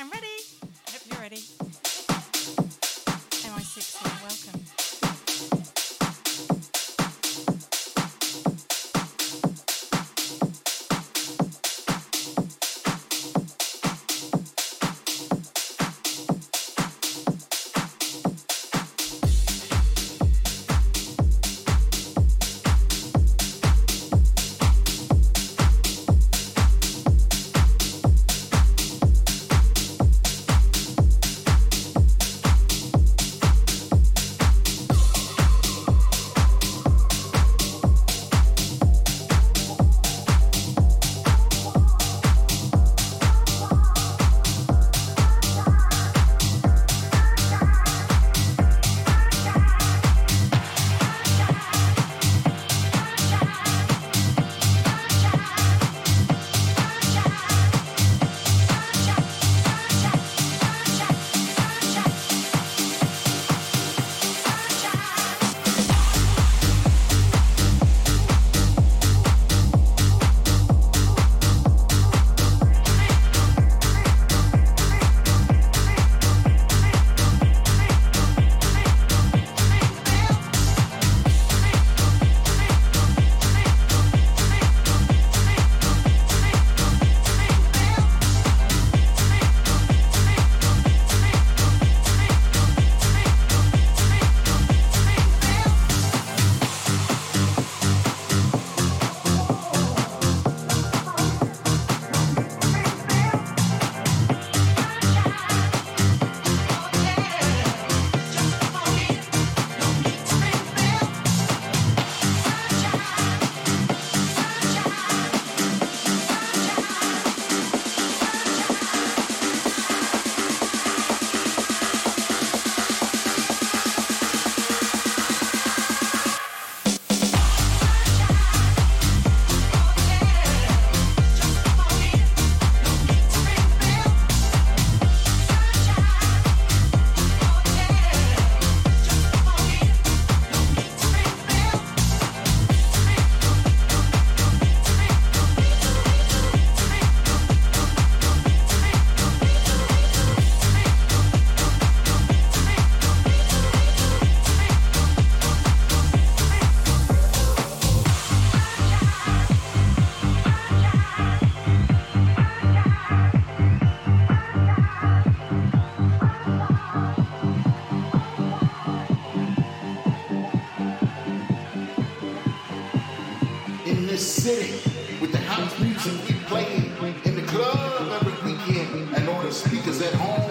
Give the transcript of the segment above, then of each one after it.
I'm ready. This city with the house music we play in the club every weekend and on the speakers at home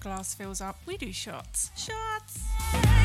glass fills up, we do shots. Shots!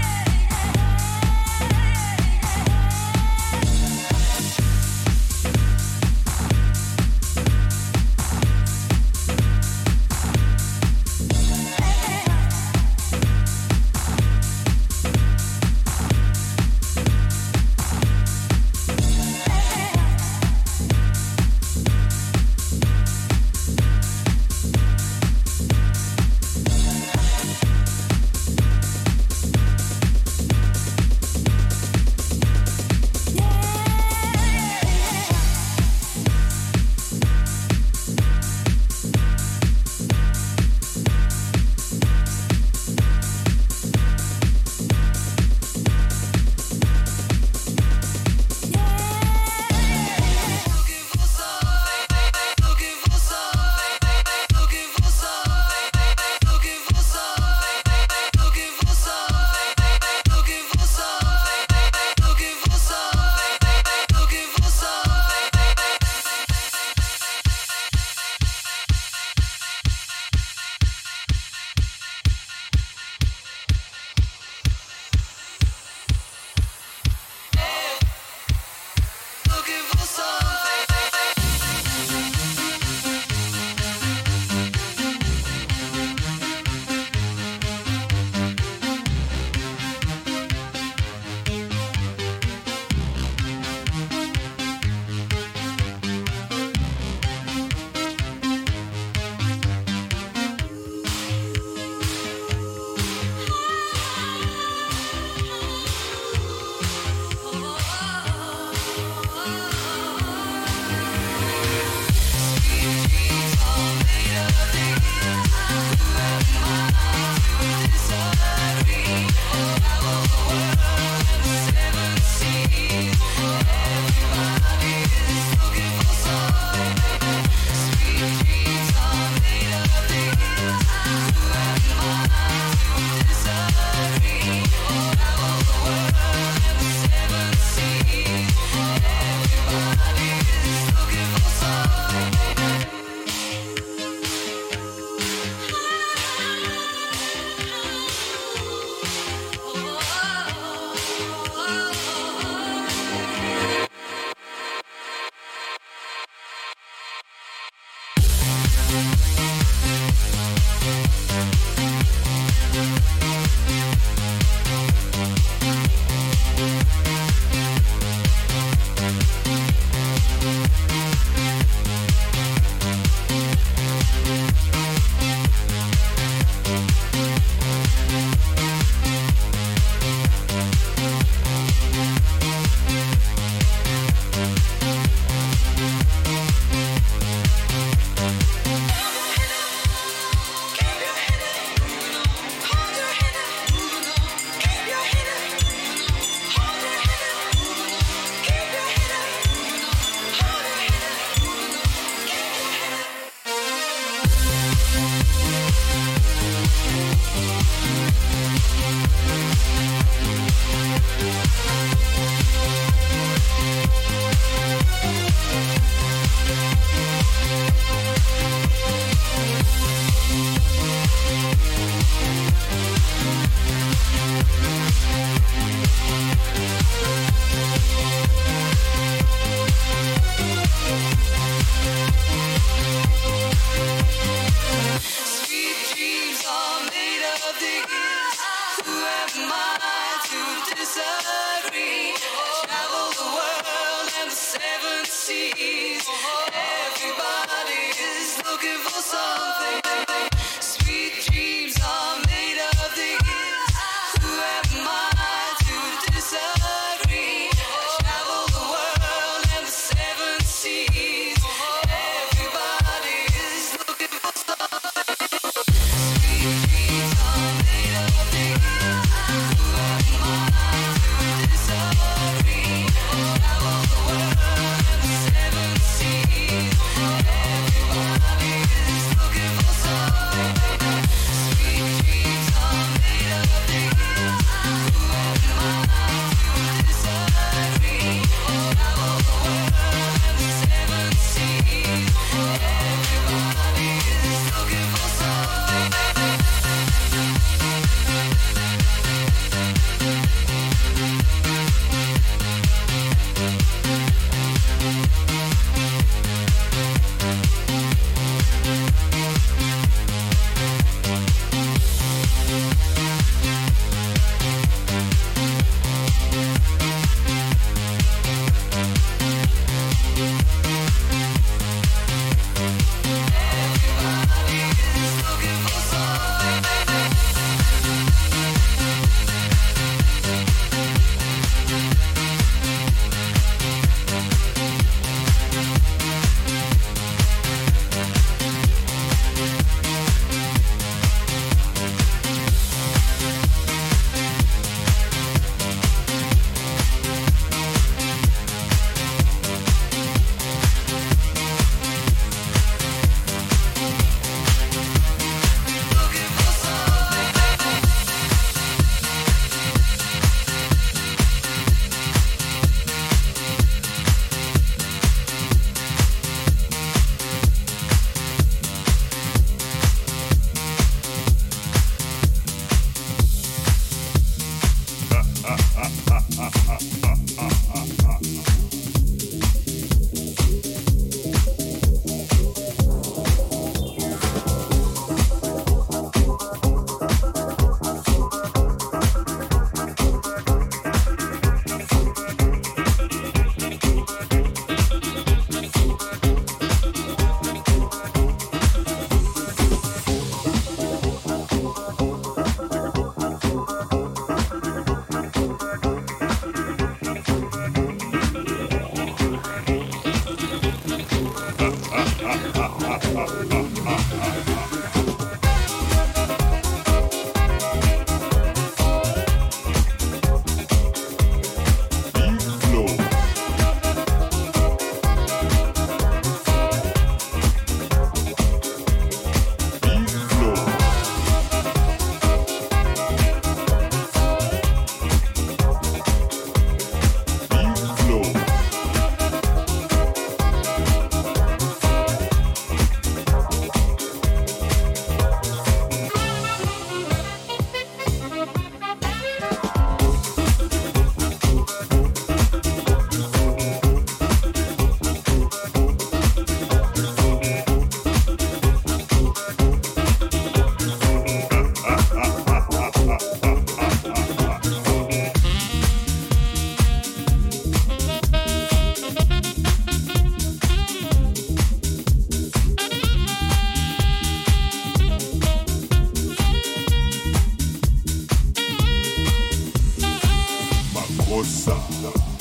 moça.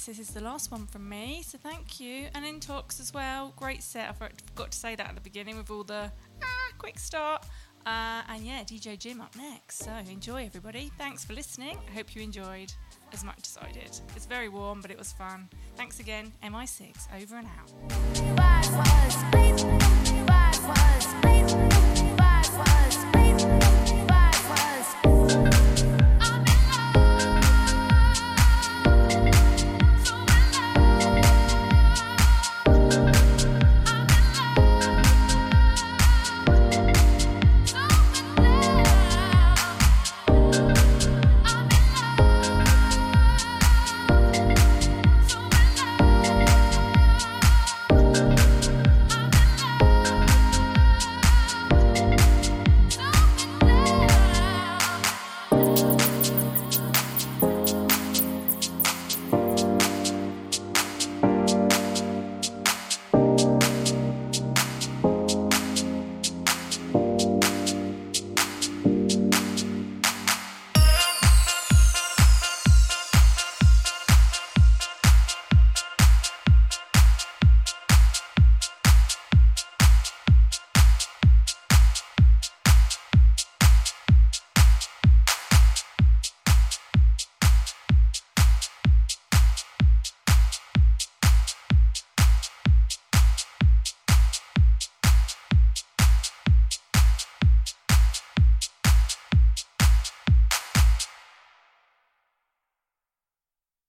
Guess, this is the last one from me. So, thank you. And in talks as well. Great set. I forgot to say that at the beginning with all the ah, quick start. Uh, and yeah, DJ Jim up next. So, enjoy, everybody. Thanks for listening. I hope you enjoyed as much as I did. It's very warm, but it was fun. Thanks again. MI6 over and out.